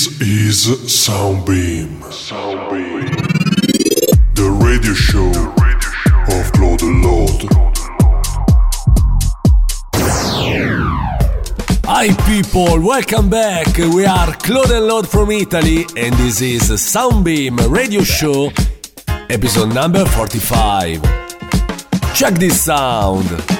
This is Soundbeam. Soundbeam. The radio show of Claude Lord. Hi people, welcome back. We are Claude and Lord from Italy and this is Soundbeam Radio Show, episode number 45. Check this sound.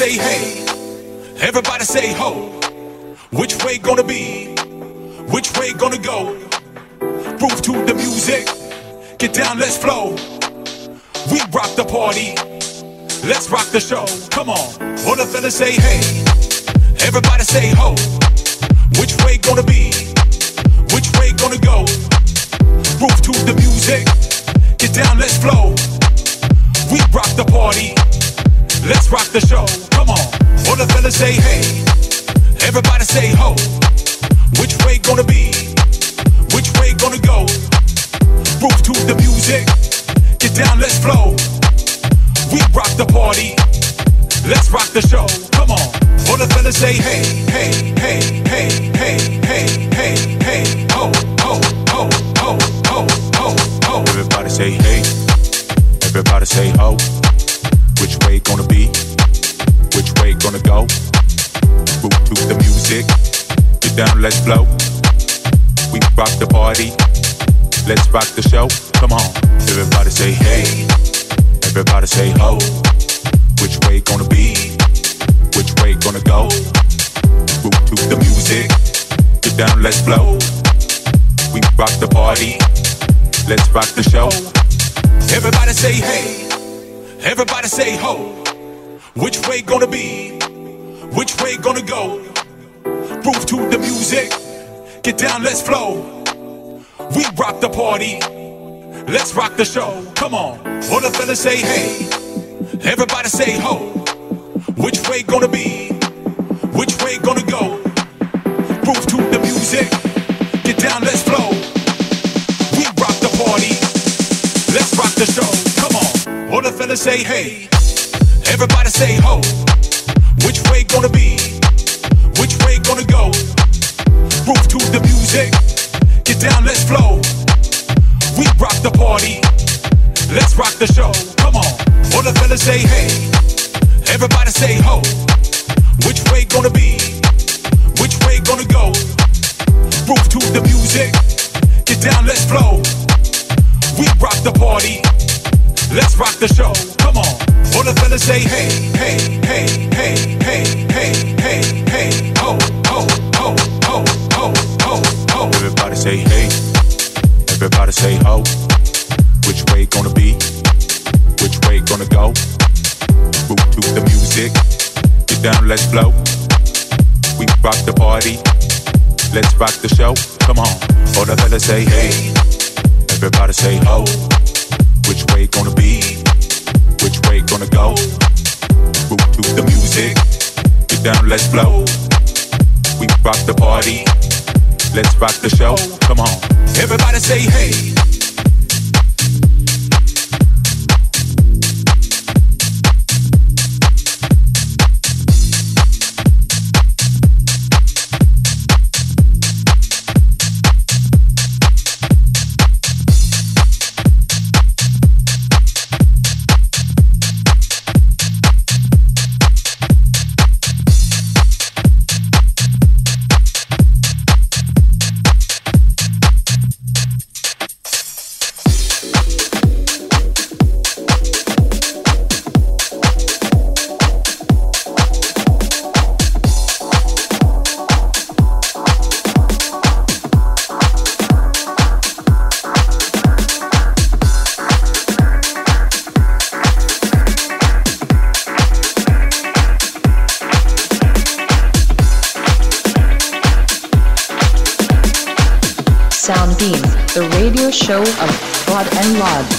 Say hey, everybody say ho. Which way gonna be? Which way gonna go? Groove to the music, get down, let's flow. We rock the party, let's rock the show. Come on, all the fellas say hey, everybody say ho. Which way gonna be? Which way gonna go? Groove to the music, get down, let's flow. We rock the party. Let's rock the show. Come on. All the fellas say hey. Everybody say ho. Which way gonna be? Which way gonna go? Groove to the music. Get down, let's flow. We rock the party. Let's rock the show. Come on. All the fellas say hey, hey, hey, hey, hey, hey, hey, hey, ho, ho, ho, ho, ho, ho, ho. Everybody say hey. Everybody say ho. Which way gonna be? Which way gonna go? Move to the music. Get down, let's flow. We rock the party. Let's rock the show. Come on. Everybody say hey. Everybody say ho. Which way gonna be? Which way gonna go? Move to the music. Get down, let's flow. We rock the party. Let's rock the show. Everybody say hey. Everybody say ho. Which way gonna be? Which way gonna go? Groove to the music. Get down, let's flow. We rock the party. Let's rock the show. Come on. All the fellas say hey. Everybody say ho. Which way gonna be? Say hey. Everybody say ho. Which way gonna be? Say hey, hey, hey, hey, hey, hey, hey, hey, ho, ho, ho, ho, ho, ho, ho. Everybody say hey. Everybody say ho. Which way gonna be? Which way gonna go? Move to the music. Get down, let's flow. We rock the party. Let's rock the show. Come on. All the fellas say hey. Everybody say ho. Down, let's flow. We rock the party. Let's rock the show. Come on. Everybody say hey. Show of God and Love.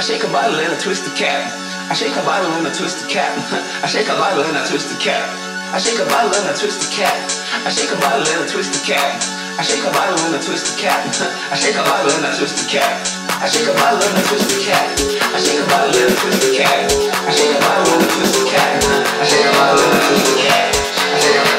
Cap. I shake a bottle and I twist the cap. I shake a bottle and I twist the cap. I shake a bottle and I twist the cap. I shake a bottle and I twist the cap. I shake a bottle and I twist the cap. I shake a bottle in a twist the cap. I shake a bottle in a twisty cat. I shake a bottle and I twist the cap. I shake a bottle and I twist the cap. I shake a bottle on a twisty cat. I shake a bottle of a twist the cap.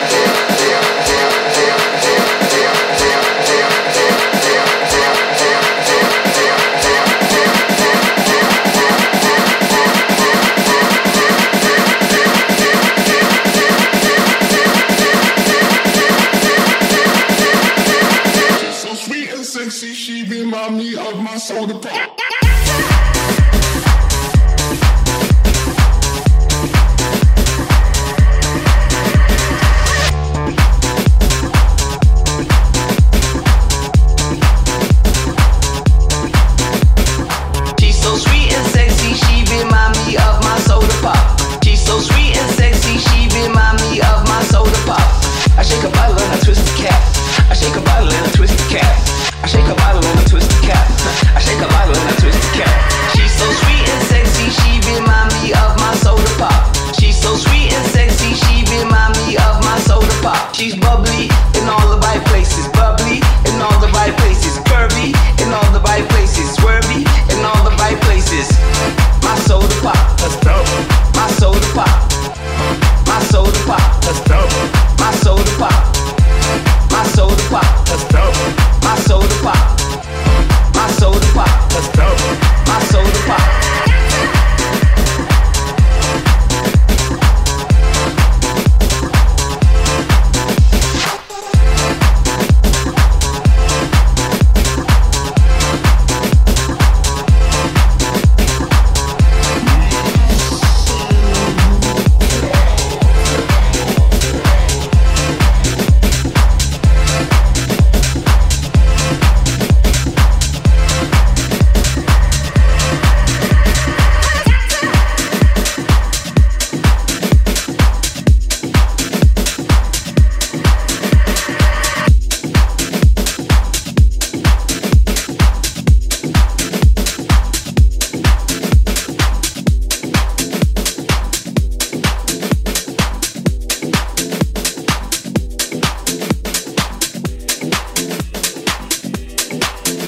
sexy, she remind me of my soul department.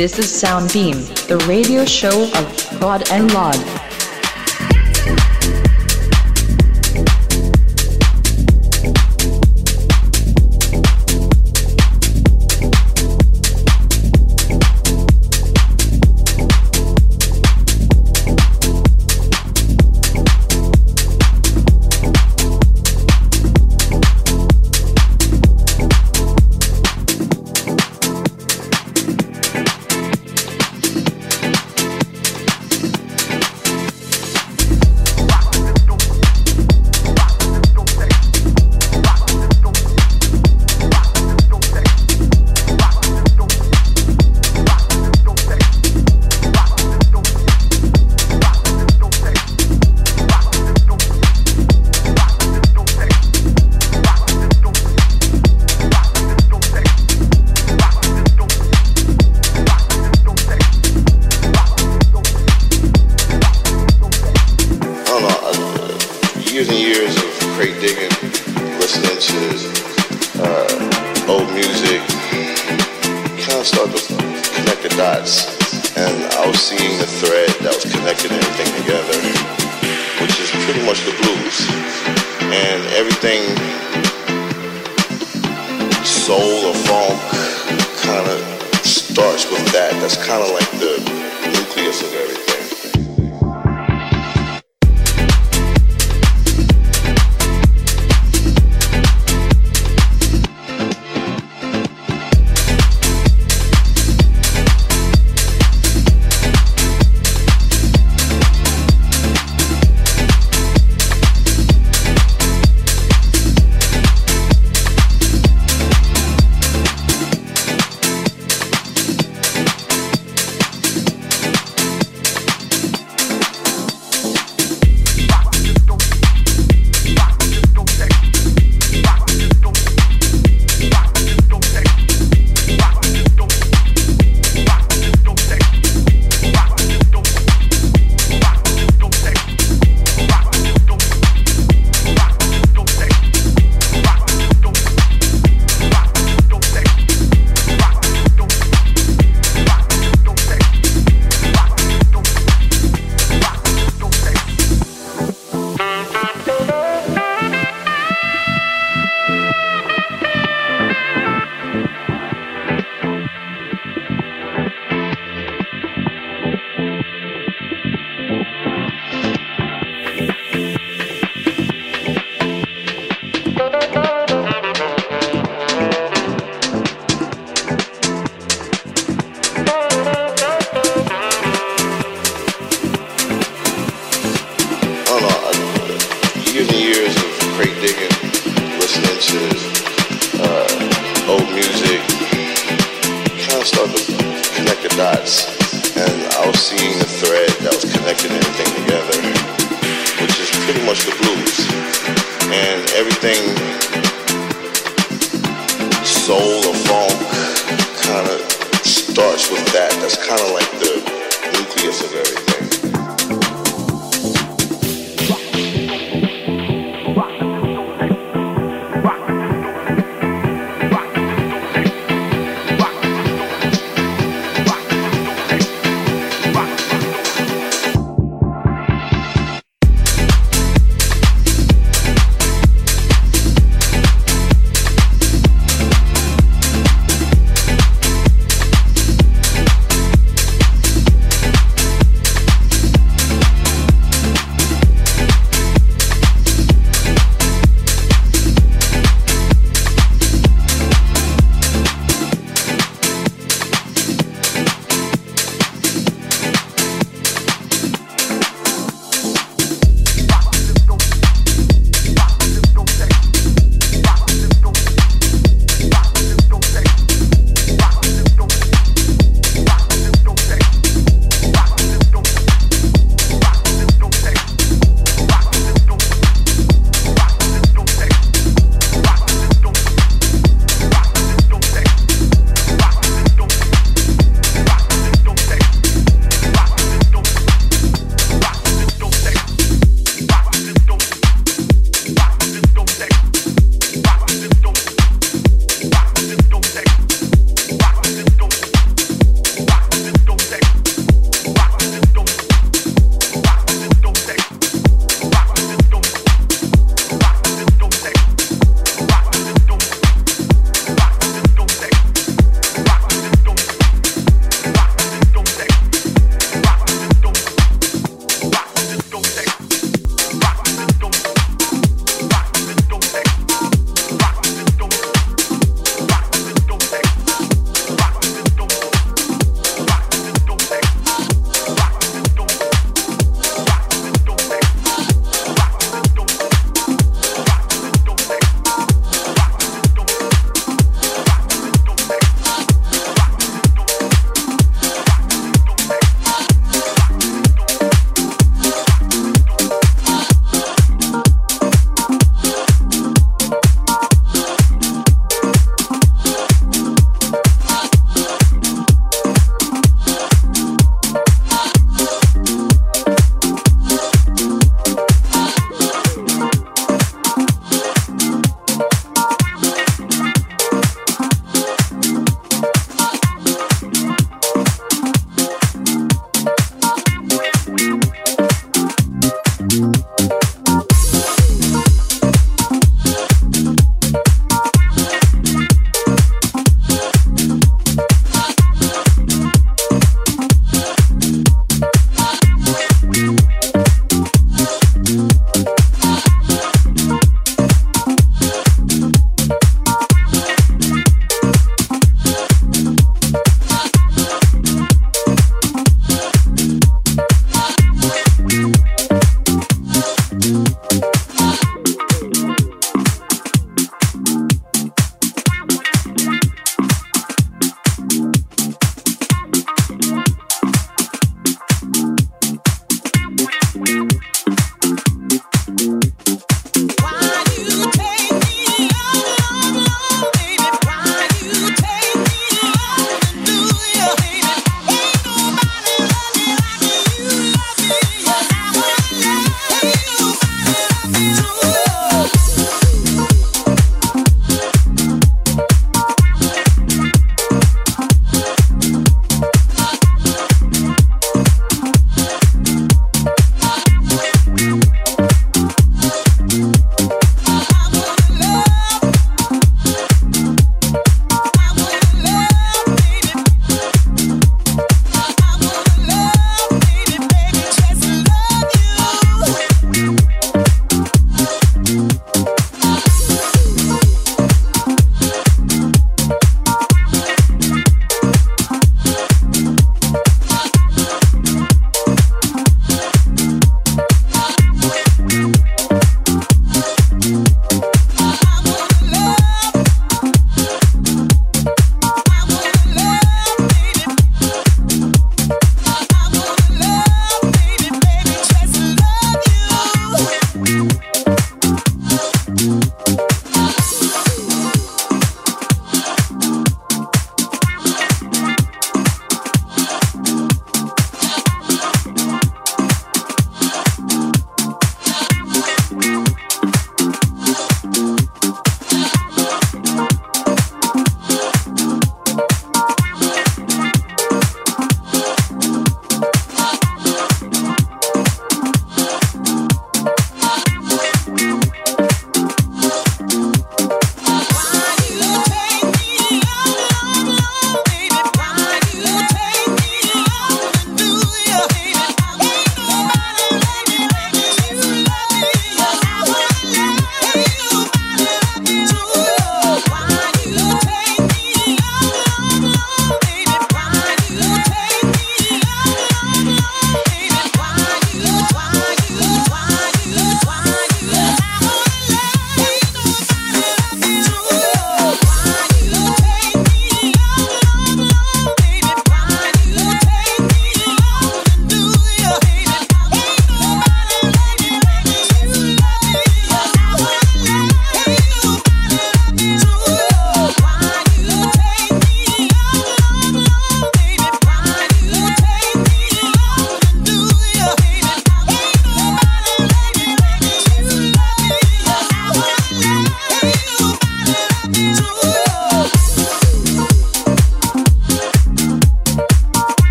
This is Soundbeam, the radio show of God and Lord. Soul or funk kind of starts with that. That's kind of like the nucleus of everything.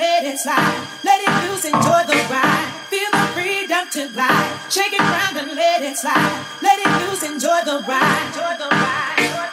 let it slide. Let it loose, enjoy the ride. Feel the freedom to glide. Shake it round and let it slide. Let it loose, enjoy the ride. Enjoy the ride. Enjoy the ride.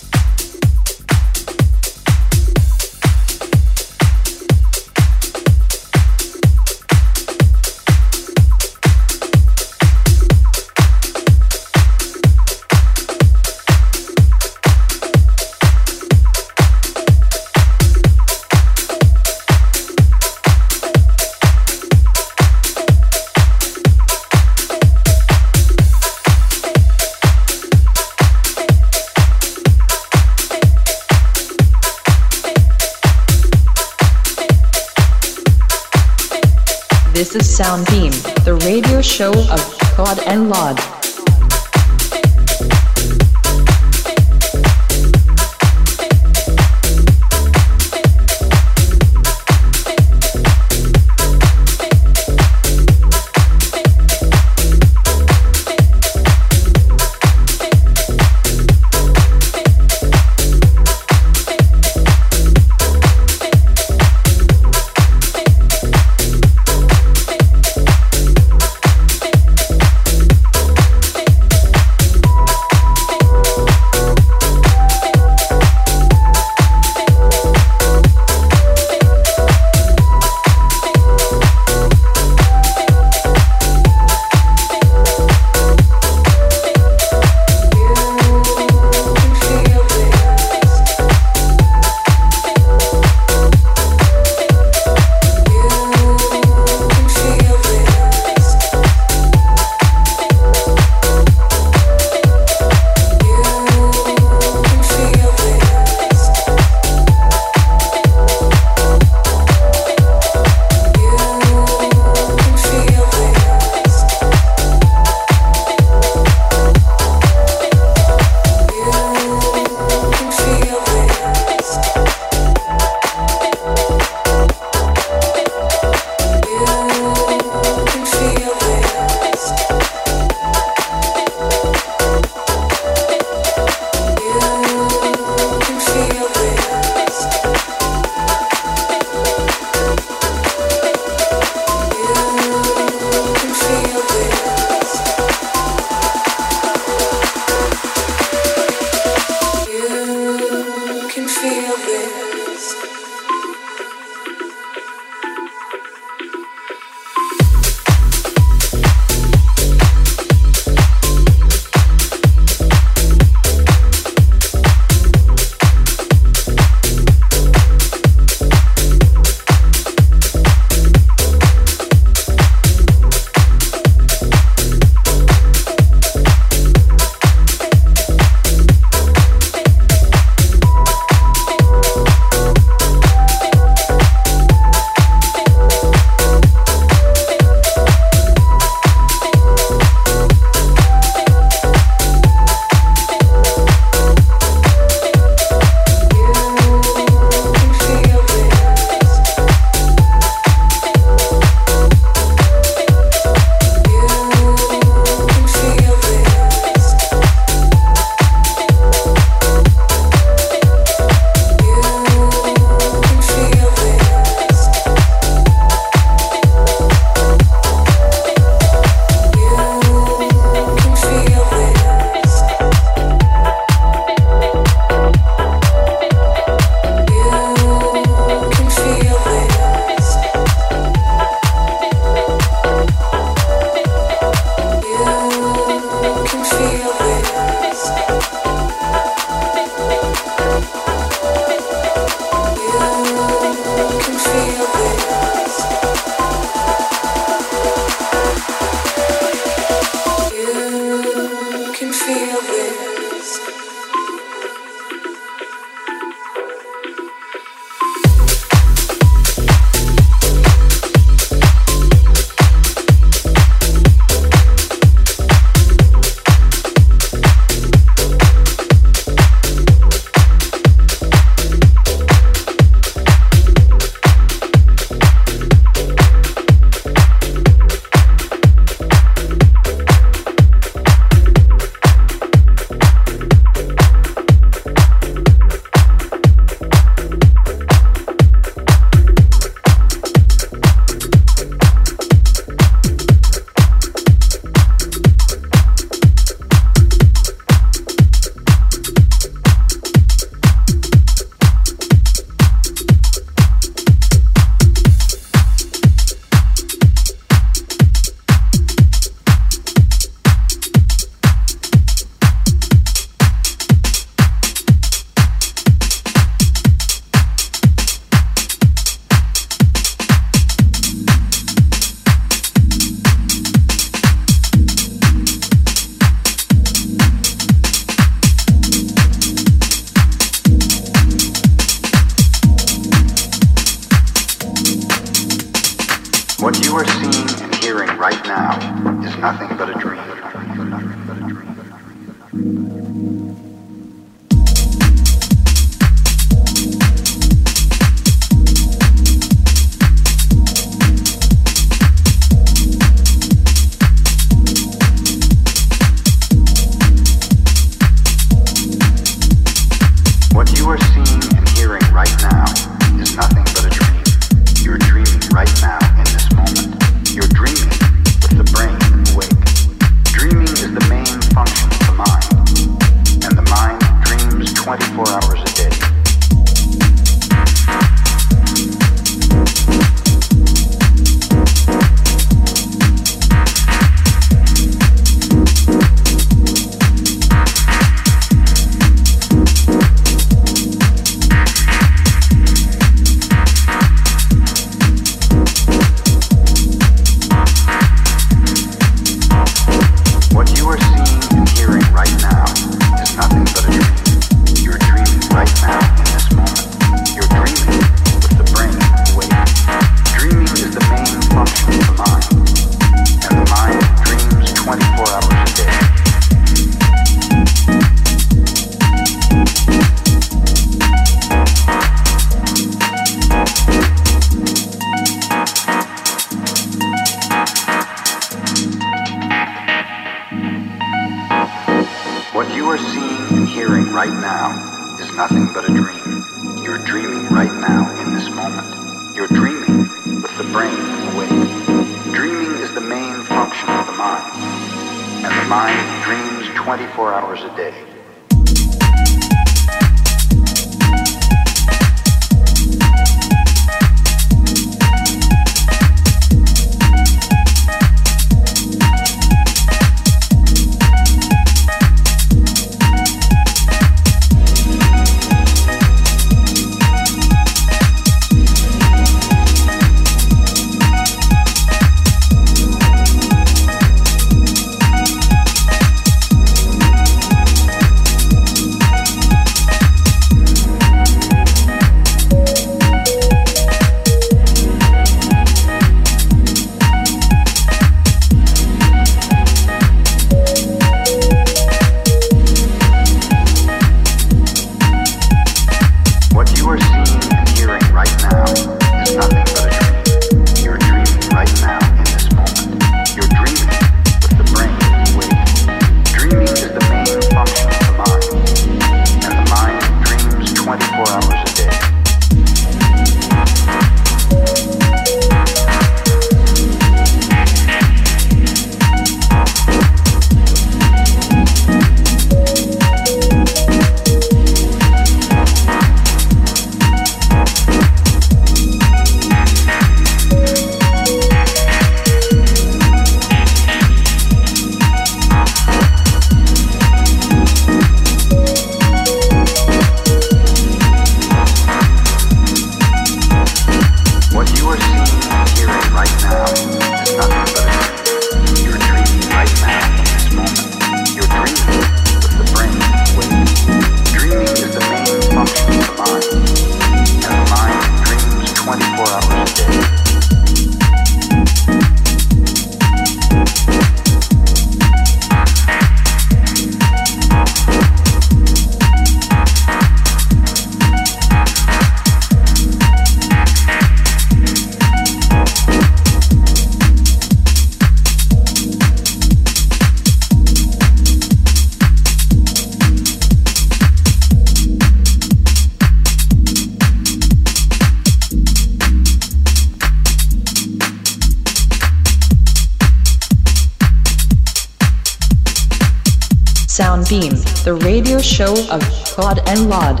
Show of Claude and Lod.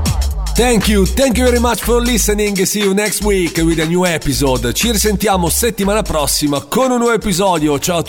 Thank you, thank you very much for listening. See you next week with a new episode. Ci risentiamo settimana prossima con un nuovo episodio. Ciao a